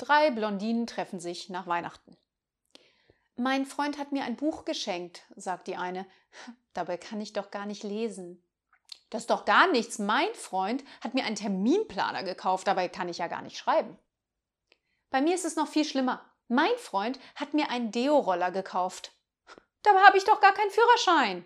Drei Blondinen treffen sich nach Weihnachten. Mein Freund hat mir ein Buch geschenkt, sagt die eine. Dabei kann ich doch gar nicht lesen. Das ist doch gar nichts. Mein Freund hat mir einen Terminplaner gekauft, dabei kann ich ja gar nicht schreiben. Bei mir ist es noch viel schlimmer. Mein Freund hat mir einen Deo-Roller gekauft. Dabei habe ich doch gar keinen Führerschein.